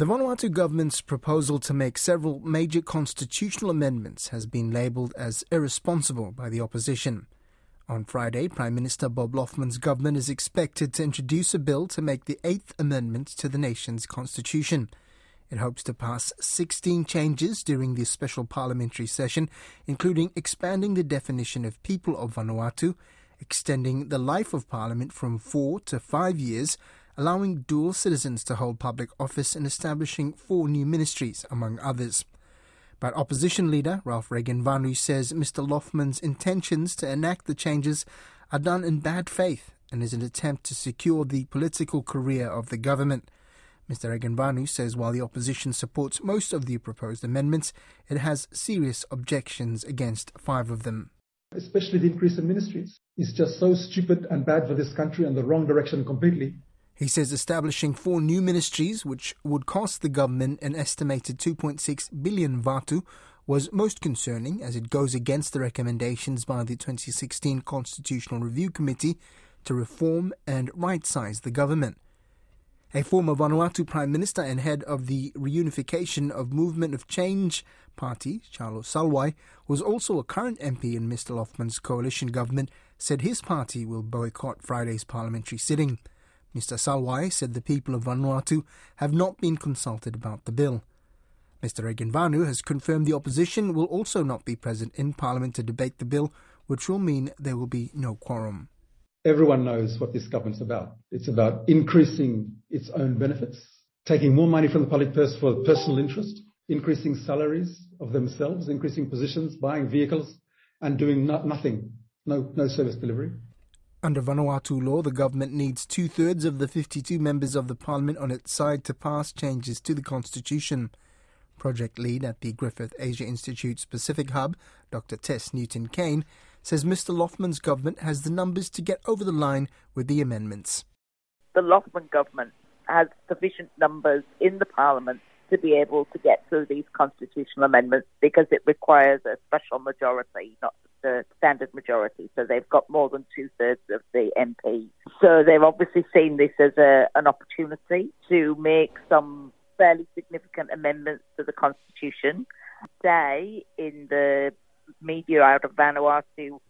The Vanuatu government's proposal to make several major constitutional amendments has been labelled as irresponsible by the opposition. On Friday, Prime Minister Bob Loughman's government is expected to introduce a bill to make the Eighth Amendment to the nation's constitution. It hopes to pass 16 changes during the special parliamentary session, including expanding the definition of people of Vanuatu, extending the life of parliament from four to five years, allowing dual citizens to hold public office, and establishing four new ministries, among others. But opposition leader Ralph Regenvanu says Mr. Loughman's intentions to enact the changes are done in bad faith and is an attempt to secure the political career of the government. Mr. Regenvanu says while the opposition supports most of the proposed amendments, it has serious objections against five of them. Especially the increase in ministries. is just so stupid and bad for this country and the wrong direction completely. He says establishing four new ministries, which would cost the government an estimated 2.6 billion vatu, was most concerning as it goes against the recommendations by the 2016 Constitutional Review Committee to reform and right size the government. A former Vanuatu Prime Minister and head of the Reunification of Movement of Change Party, Charlot Salwai, was also a current MP in Mr. Loughman's coalition government, said his party will boycott Friday's parliamentary sitting. Mr. Salwai said the people of Vanuatu have not been consulted about the bill. Mr. Regenvanu has confirmed the opposition will also not be present in Parliament to debate the bill, which will mean there will be no quorum. Everyone knows what this government's about. It's about increasing its own benefits, taking more money from the public purse for personal interest, increasing salaries of themselves, increasing positions, buying vehicles, and doing no- nothing, no, no service delivery. Under Vanuatu law, the government needs two thirds of the 52 members of the parliament on its side to pass changes to the constitution. Project lead at the Griffith Asia Institute's Pacific Hub, Dr. Tess Newton Cain, says Mr. Loughman's government has the numbers to get over the line with the amendments. The Loughman government has sufficient numbers in the parliament to be able to get through these constitutional amendments because it requires a special majority, not the standard majority. So they've got more than two thirds of the MPs. So they've obviously seen this as a, an opportunity to make some fairly significant amendments to the Constitution. Today, in the media out of Vanuatu,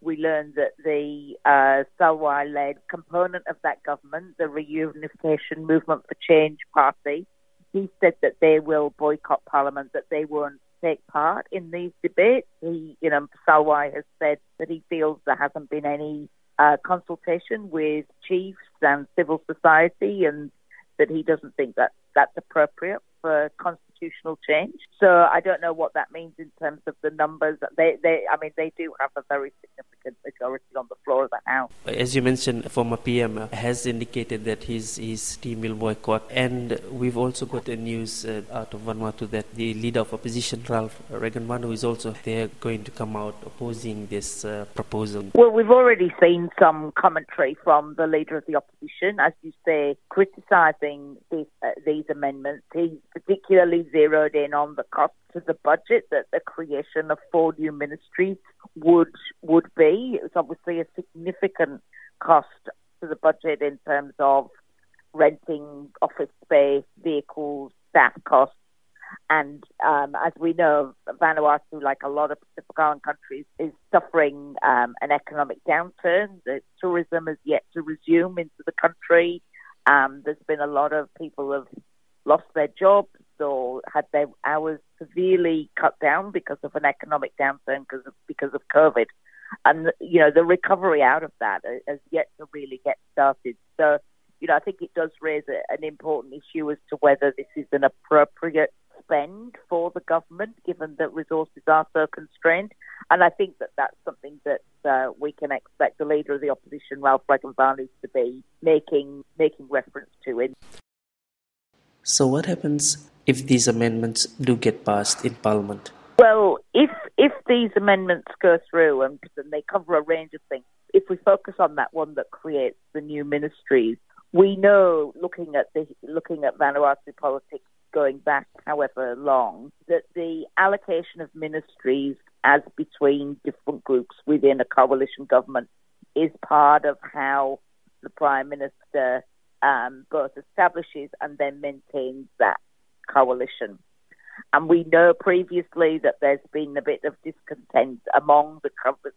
we learned that the uh, Salwai led component of that government, the Reunification Movement for Change Party, he said that they will boycott Parliament, that they won't take part in these debates. He, you know, Salwai has said that he feels there hasn't been any uh, consultation with chiefs and civil society, and that he doesn't think that that's appropriate for constitutional change. So I don't know what that means in terms of the numbers. They, they, I mean, they do have a very significant majority on the floor of the House. As you mentioned, former PM has indicated that his his team will boycott, and we've also got the news uh, out of Vanuatu that the leader of opposition, Ralph Regenvanu, is also there going to come out opposing this uh, proposal. Well, we've already seen some commentary from the leader of the opposition, as you say, criticising this, uh, these amendments. He's particularly zeroed in on the cost to the budget that the creation of four new ministries would would be. It's obviously a significant cost to the budget in terms of renting office space, vehicles, staff costs. And um, as we know, Vanuatu, like a lot of Pacific Island countries, is suffering um, an economic downturn. The tourism has yet to resume into the country. Um, there's been a lot of people have lost their jobs or had their hours severely cut down because of an economic downturn because of, because of COVID. And, you know, the recovery out of that has yet to really get started. So, you know, I think it does raise a, an important issue as to whether this is an appropriate spend for the government, given that resources are so constrained. And I think that that's something that uh, we can expect the leader of the opposition, Ralph Regenvanu, to be making making reference to. In so, what happens if these amendments do get passed in Parliament? Well, if if these amendments go through and, and they cover a range of things, if we focus on that one that creates the new ministries, we know looking at the looking at Vanuatu politics going back however long that the allocation of ministries as between different groups within a coalition government is part of how the prime minister um, both establishes and then maintains that coalition. And we know previously that there's been a bit of discontent among the,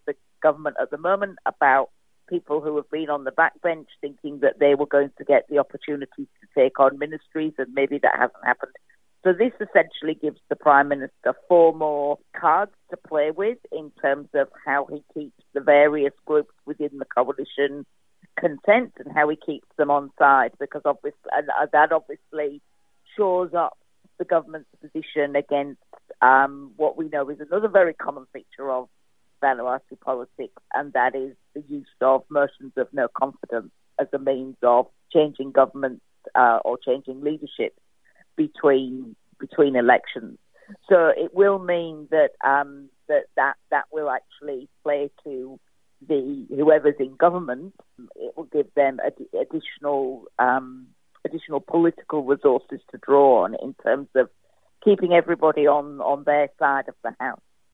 the government at the moment about people who have been on the backbench thinking that they were going to get the opportunity to take on ministries, and maybe that hasn't happened. So this essentially gives the Prime Minister four more cards to play with in terms of how he keeps the various groups within the coalition content and how he keeps them on side because obviously and that obviously shores up the government's position against um, what we know is another very common feature of Vanuatu politics, and that is the use of motions of no confidence as a means of changing governments uh, or changing leadership between between elections. So it will mean that um, that, that that will actually play to the whoever's in government. It will give them ad- additional um, additional political resources to draw on in terms of keeping everybody on on their side of the house.